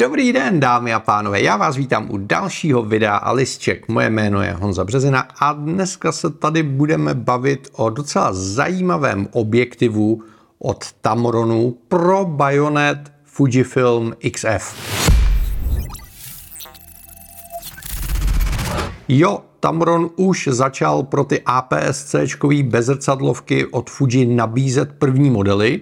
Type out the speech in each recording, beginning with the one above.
Dobrý den, dámy a pánové, já vás vítám u dalšího videa Alisček. Moje jméno je Honza Březina a dneska se tady budeme bavit o docela zajímavém objektivu od Tamronu pro Bayonet Fujifilm XF. Jo, Tamron už začal pro ty APS-C bezrcadlovky od Fuji nabízet první modely,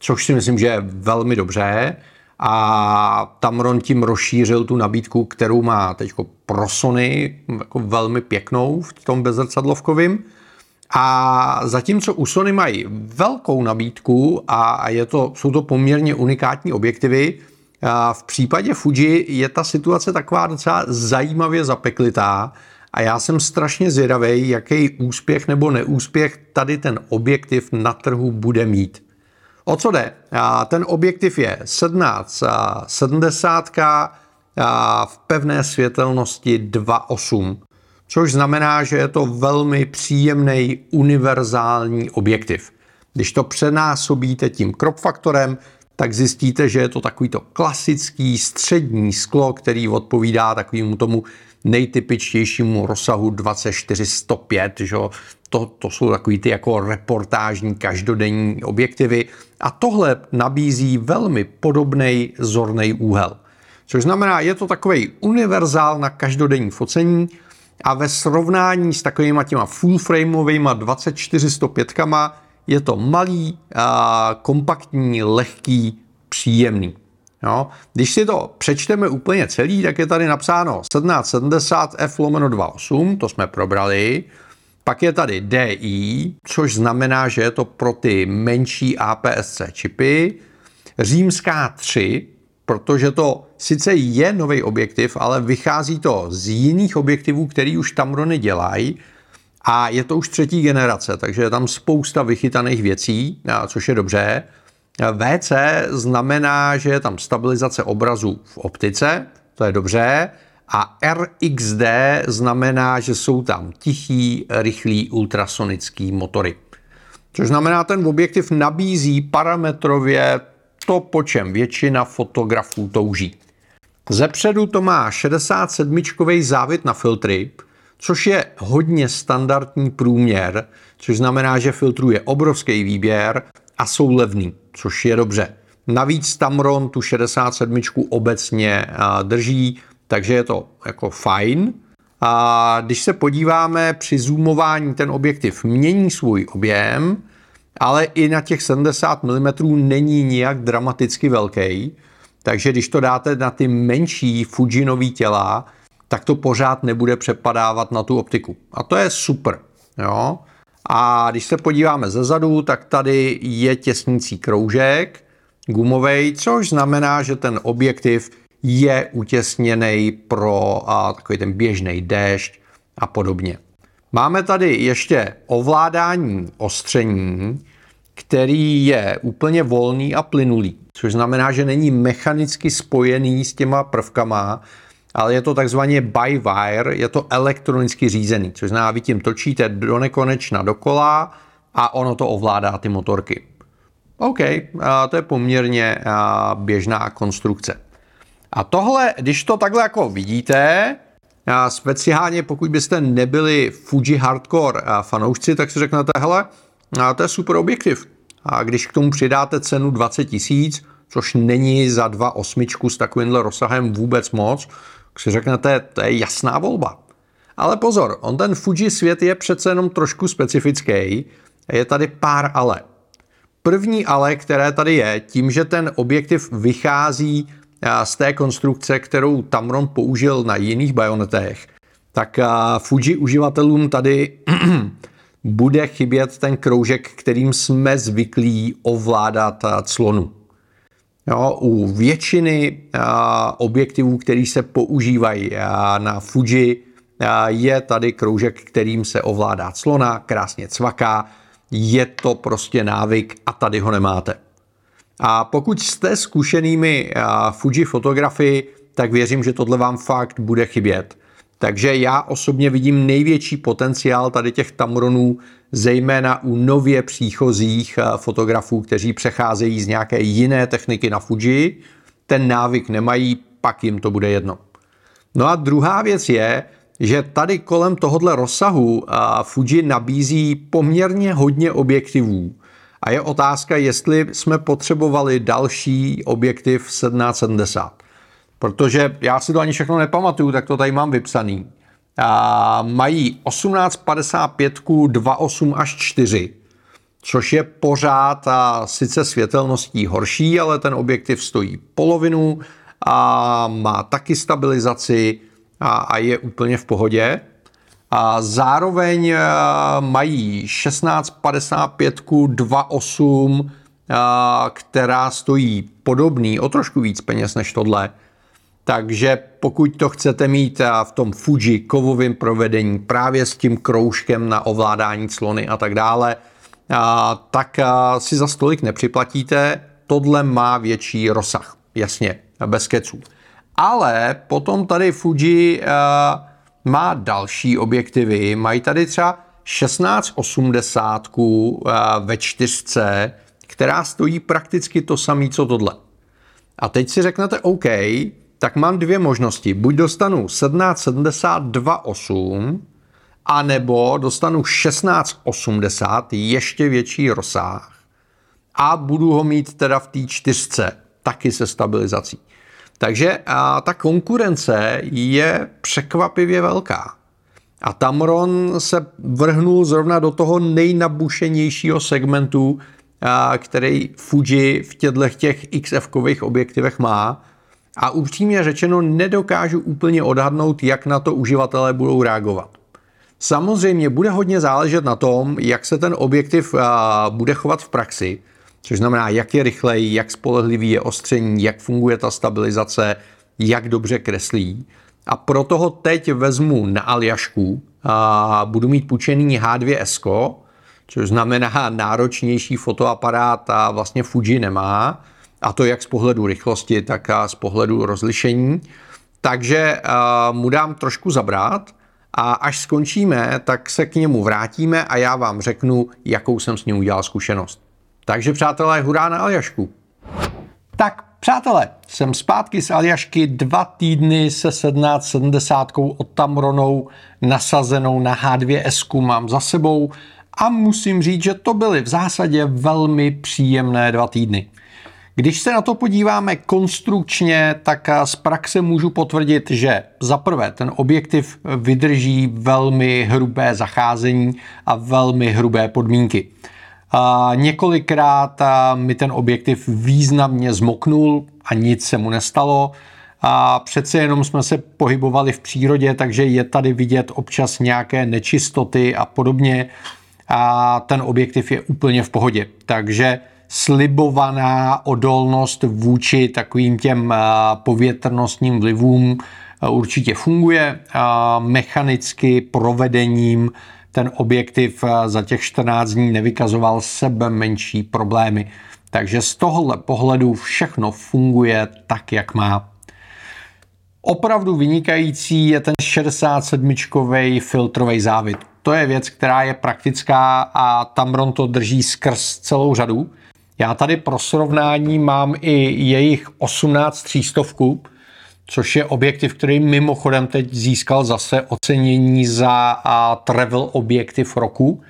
což si myslím, že je velmi dobře a Tamron tím rozšířil tu nabídku, kterou má teď pro Sony, jako velmi pěknou v tom bezrcadlovkovým. A zatímco u Sony mají velkou nabídku a je to, jsou to poměrně unikátní objektivy, v případě Fuji je ta situace taková docela zajímavě zapeklitá a já jsem strašně zvědavý, jaký úspěch nebo neúspěch tady ten objektiv na trhu bude mít. O co jde? Ten objektiv je 1770 v pevné světelnosti 2.8, což znamená, že je to velmi příjemný univerzální objektiv. Když to přenásobíte tím crop faktorem, tak zjistíte, že je to takovýto klasický střední sklo, který odpovídá takovému tomu nejtypičtějšímu rozsahu 2405, že? To, to jsou takový ty jako reportážní každodenní objektivy a tohle nabízí velmi podobný zorný úhel. Což znamená, je to takový univerzál na každodenní focení a ve srovnání s takovými těma full frameovými 2405 je to malý, a kompaktní, lehký, příjemný. Jo? Když si to přečteme úplně celý, tak je tady napsáno 1770 F lomeno 28, to jsme probrali. Pak je tady DI, což znamená, že je to pro ty menší APS-C čipy. Římská 3, protože to sice je nový objektiv, ale vychází to z jiných objektivů, který už Tamrony dělají a je to už třetí generace, takže je tam spousta vychytaných věcí, což je dobře. VC znamená, že je tam stabilizace obrazu v optice, to je dobře, a RXD znamená, že jsou tam tichý, rychlý ultrasonický motory. Což znamená, ten objektiv nabízí parametrově to, po čem většina fotografů touží. Zepředu to má 67 závit na filtry, což je hodně standardní průměr, což znamená, že filtruje obrovský výběr a jsou levný, což je dobře. Navíc Tamron tu 67 obecně drží, takže je to jako fajn. A když se podíváme při zoomování, ten objektiv mění svůj objem, ale i na těch 70 mm není nijak dramaticky velký. Takže když to dáte na ty menší Fujinový těla, tak to pořád nebude přepadávat na tu optiku. A to je super. Jo? A když se podíváme ze zadu, tak tady je těsnící kroužek gumový, což znamená, že ten objektiv je utěsněný pro a, takový ten běžný déšť a podobně. Máme tady ještě ovládání ostření, který je úplně volný a plynulý, což znamená, že není mechanicky spojený s těma prvkama, ale je to takzvaně by wire, je to elektronicky řízený, což znamená, vy tím točíte do nekonečna dokola a ono to ovládá ty motorky. OK, to je poměrně běžná konstrukce. A tohle, když to takhle jako vidíte, speciálně pokud byste nebyli Fuji hardcore fanoušci, tak si řeknete, hele, to je super objektiv. A když k tomu přidáte cenu 20 tisíc, což není za dva osmičku s takovýmhle rozsahem vůbec moc, tak si řeknete, to je jasná volba. Ale pozor, on ten Fuji svět je přece jenom trošku specifický. Je tady pár ale. První ale, které tady je, tím, že ten objektiv vychází z té konstrukce, kterou Tamron použil na jiných bajonetech, tak Fuji uživatelům tady bude chybět ten kroužek, kterým jsme zvyklí ovládat clonu. Jo, u většiny objektivů, který se používají na Fuji, je tady kroužek, kterým se ovládá clona, krásně cvaká, je to prostě návyk a tady ho nemáte. A pokud jste zkušenými Fuji fotografii, tak věřím, že tohle vám fakt bude chybět. Takže já osobně vidím největší potenciál tady těch Tamronů, zejména u nově příchozích fotografů, kteří přecházejí z nějaké jiné techniky na Fuji ten návyk nemají, pak jim to bude jedno. No a druhá věc je, že tady kolem tohohle rozsahu Fuji nabízí poměrně hodně objektivů. A je otázka, jestli jsme potřebovali další objektiv 1770. Protože já si to ani všechno nepamatuju, tak to tady mám vypsaný. A mají 1855 2,8 až 4, což je pořád a sice světelností horší, ale ten objektiv stojí polovinu a má taky stabilizaci a, a je úplně v pohodě. A zároveň mají 1655 2,8, která stojí podobný, o trošku víc peněz než tohle, takže pokud to chcete mít eh, v tom Fuji kovovém provedení právě s tím kroužkem na ovládání clony a tak dále, eh, tak eh, si za stolik nepřiplatíte. Tohle má větší rozsah, jasně, bez keců. Ale potom tady Fuji má další objektivy, mají tady třeba 1680 ve čtyřce, která stojí prakticky to samé, co tohle. A teď si řeknete, OK, tak mám dvě možnosti. Buď dostanu 1772,8 a nebo dostanu 1680, ještě větší rozsah a budu ho mít teda v té čtyřce, taky se stabilizací. Takže a ta konkurence je překvapivě velká. A Tamron se vrhnul zrovna do toho nejnabušenějšího segmentu, který Fuji v těchto těch XF-kových objektivech má, a upřímně řečeno nedokážu úplně odhadnout, jak na to uživatelé budou reagovat. Samozřejmě bude hodně záležet na tom, jak se ten objektiv bude chovat v praxi, což znamená, jak je rychlej, jak spolehlivý je ostření, jak funguje ta stabilizace, jak dobře kreslí. A proto ho teď vezmu na Aljašku a budu mít půjčený H2S, což znamená náročnější fotoaparát a vlastně Fuji nemá a to jak z pohledu rychlosti, tak a z pohledu rozlišení. Takže uh, mu dám trošku zabrat a až skončíme, tak se k němu vrátíme a já vám řeknu, jakou jsem s ním udělal zkušenost. Takže přátelé, hurá na Aljašku. Tak, přátelé, jsem zpátky z Aljašky dva týdny se 1770 od Tamronou nasazenou na H2S mám za sebou a musím říct, že to byly v zásadě velmi příjemné dva týdny. Když se na to podíváme konstrukčně, tak z praxe můžu potvrdit, že za prvé ten objektiv vydrží velmi hrubé zacházení a velmi hrubé podmínky. A několikrát mi ten objektiv významně zmoknul a nic se mu nestalo. A přece jenom jsme se pohybovali v přírodě, takže je tady vidět občas nějaké nečistoty a podobně. A ten objektiv je úplně v pohodě. Takže slibovaná odolnost vůči takovým těm povětrnostním vlivům určitě funguje. Mechanicky provedením ten objektiv eh, za těch 14 dní nevykazoval sebe menší problémy. Takže z tohohle pohledu všechno funguje tak, jak má. Opravdu vynikající je ten 67 filtrový závit. To je věc, která je praktická a Tamron to drží skrz celou řadu. Já tady pro srovnání mám i jejich 18 třístovku, což je objektiv, který mimochodem teď získal zase ocenění za a, travel objektiv roku.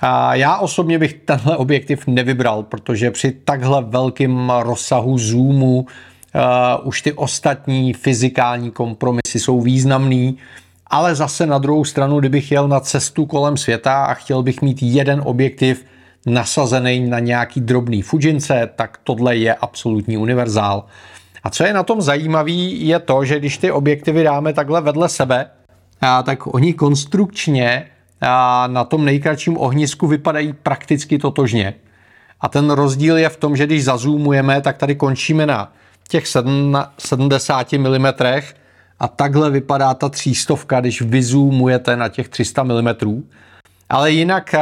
A já osobně bych tenhle objektiv nevybral, protože při takhle velkém rozsahu zoomu uh, už ty ostatní fyzikální kompromisy jsou významný, ale zase na druhou stranu, kdybych jel na cestu kolem světa a chtěl bych mít jeden objektiv, nasazený na nějaký drobný Fujince, tak tohle je absolutní univerzál. A co je na tom zajímavý, je to, že když ty objektivy dáme takhle vedle sebe, a tak oni konstrukčně a na tom nejkratším ohnisku vypadají prakticky totožně. A ten rozdíl je v tom, že když zazumujeme, tak tady končíme na těch 70 mm a takhle vypadá ta třístovka, když vyzumujete na těch 300 mm ale jinak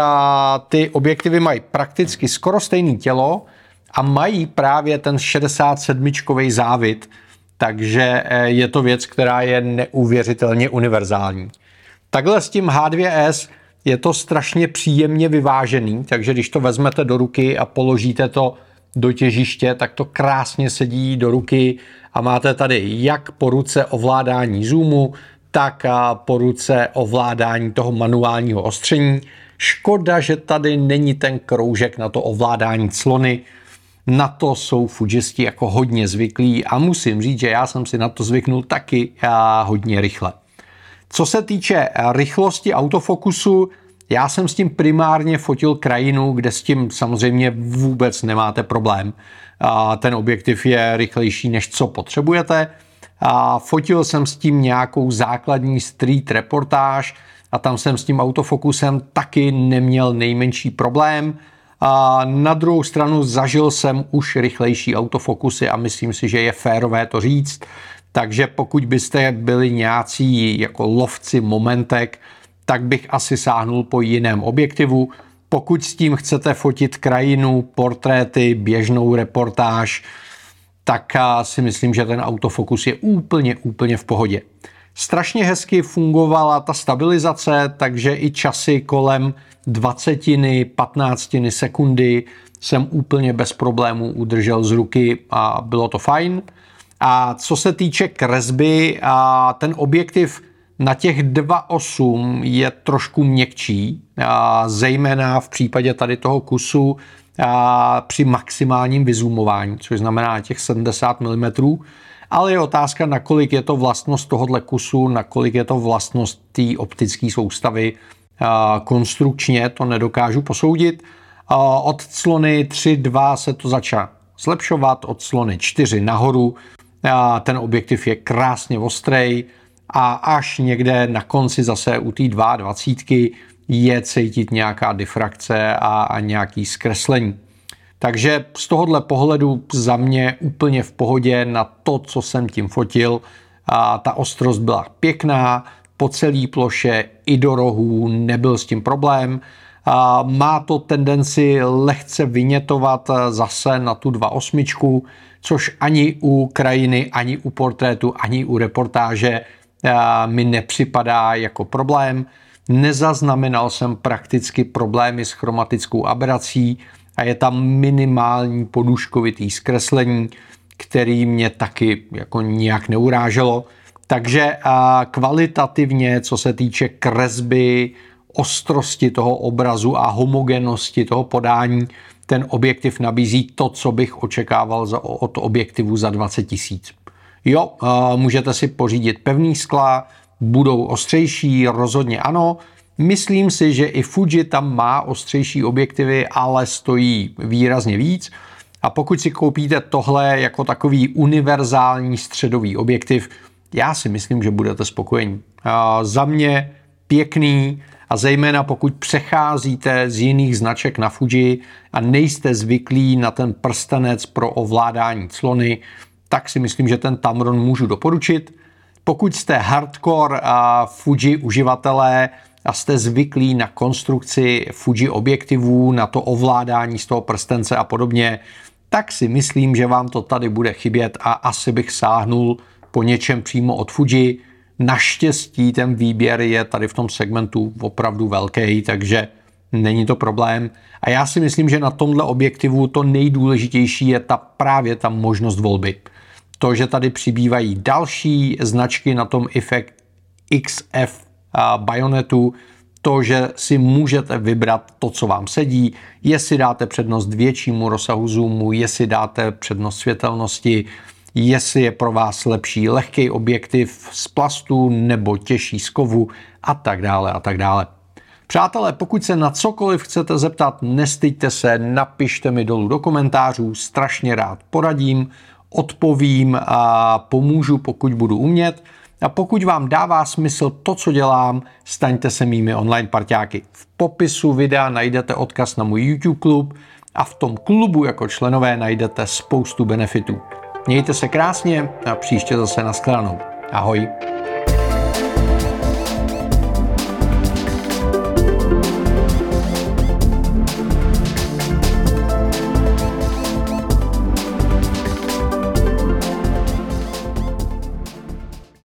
ty objektivy mají prakticky skoro stejné tělo a mají právě ten 67 závit, takže e, je to věc, která je neuvěřitelně univerzální. Takhle s tím H2S je to strašně příjemně vyvážený, takže když to vezmete do ruky a položíte to do těžiště, tak to krásně sedí do ruky a máte tady jak po ruce ovládání zoomu, tak po ruce ovládání toho manuálního ostření. Škoda, že tady není ten kroužek na to ovládání clony. Na to jsou Fujisti jako hodně zvyklí a musím říct, že já jsem si na to zvyknul taky hodně rychle. Co se týče rychlosti autofokusu, já jsem s tím primárně fotil krajinu, kde s tím samozřejmě vůbec nemáte problém. Ten objektiv je rychlejší, než co potřebujete. Fotil jsem s tím nějakou základní street reportáž a tam jsem s tím autofokusem taky neměl nejmenší problém. A na druhou stranu zažil jsem už rychlejší autofokusy a myslím si, že je férové to říct. Takže pokud byste byli nějací jako lovci momentek, tak bych asi sáhnul po jiném objektivu. Pokud s tím chcete fotit krajinu, portréty, běžnou reportáž, tak si myslím, že ten autofokus je úplně, úplně v pohodě. Strašně hezky fungovala ta stabilizace, takže i časy kolem 20, 15 sekundy jsem úplně bez problémů udržel z ruky a bylo to fajn. A co se týče kresby, a ten objektiv na těch 2.8 je trošku měkčí, a zejména v případě tady toho kusu a při maximálním vyzoomování, což znamená těch 70 mm, ale je otázka, nakolik je to vlastnost tohohle kusu, nakolik je to vlastnost té optické soustavy. Konstrukčně to nedokážu posoudit. Od clony 3.2 se to začalo zlepšovat, od clony 4 nahoru. Ten objektiv je krásně ostrej a až někde na konci zase u té 22 je cítit nějaká difrakce a, a nějaký zkreslení. Takže z tohohle pohledu za mě úplně v pohodě na to, co jsem tím fotil. A ta ostrost byla pěkná, po celé ploše i do rohů nebyl s tím problém. A má to tendenci lehce vynětovat zase na tu 2.8, což ani u krajiny, ani u portrétu, ani u reportáže mi nepřipadá jako problém. Nezaznamenal jsem prakticky problémy s chromatickou aberací a je tam minimální poduškovitý zkreslení, který mě taky jako nijak neuráželo. Takže kvalitativně, co se týče kresby, ostrosti toho obrazu a homogenosti toho podání, ten objektiv nabízí to, co bych očekával od objektivu za 20 tisíc. Jo, můžete si pořídit pevný skla, budou ostřejší, rozhodně ano. Myslím si, že i Fuji tam má ostřejší objektivy, ale stojí výrazně víc. A pokud si koupíte tohle jako takový univerzální středový objektiv, já si myslím, že budete spokojení. Za mě pěkný a zejména pokud přecházíte z jiných značek na Fuji a nejste zvyklí na ten prstenec pro ovládání clony, tak si myslím, že ten Tamron můžu doporučit. Pokud jste hardcore a Fuji uživatelé a jste zvyklí na konstrukci Fuji objektivů, na to ovládání z toho prstence a podobně, tak si myslím, že vám to tady bude chybět a asi bych sáhnul po něčem přímo od Fuji. Naštěstí ten výběr je tady v tom segmentu opravdu velký, takže není to problém. A já si myslím, že na tomhle objektivu to nejdůležitější je ta právě ta možnost volby to, že tady přibývají další značky na tom Effect XF bajonetu, to, že si můžete vybrat to, co vám sedí, jestli dáte přednost většímu rozsahu zoomu, jestli dáte přednost světelnosti, jestli je pro vás lepší lehký objektiv z plastu nebo těžší z kovu a tak dále a tak dále. Přátelé, pokud se na cokoliv chcete zeptat, nestyďte se, napište mi dolů do komentářů, strašně rád poradím odpovím a pomůžu, pokud budu umět. A pokud vám dává smysl to, co dělám, staňte se mými online parťáky. V popisu videa najdete odkaz na můj YouTube klub a v tom klubu jako členové najdete spoustu benefitů. Mějte se krásně a příště zase na Ahoj.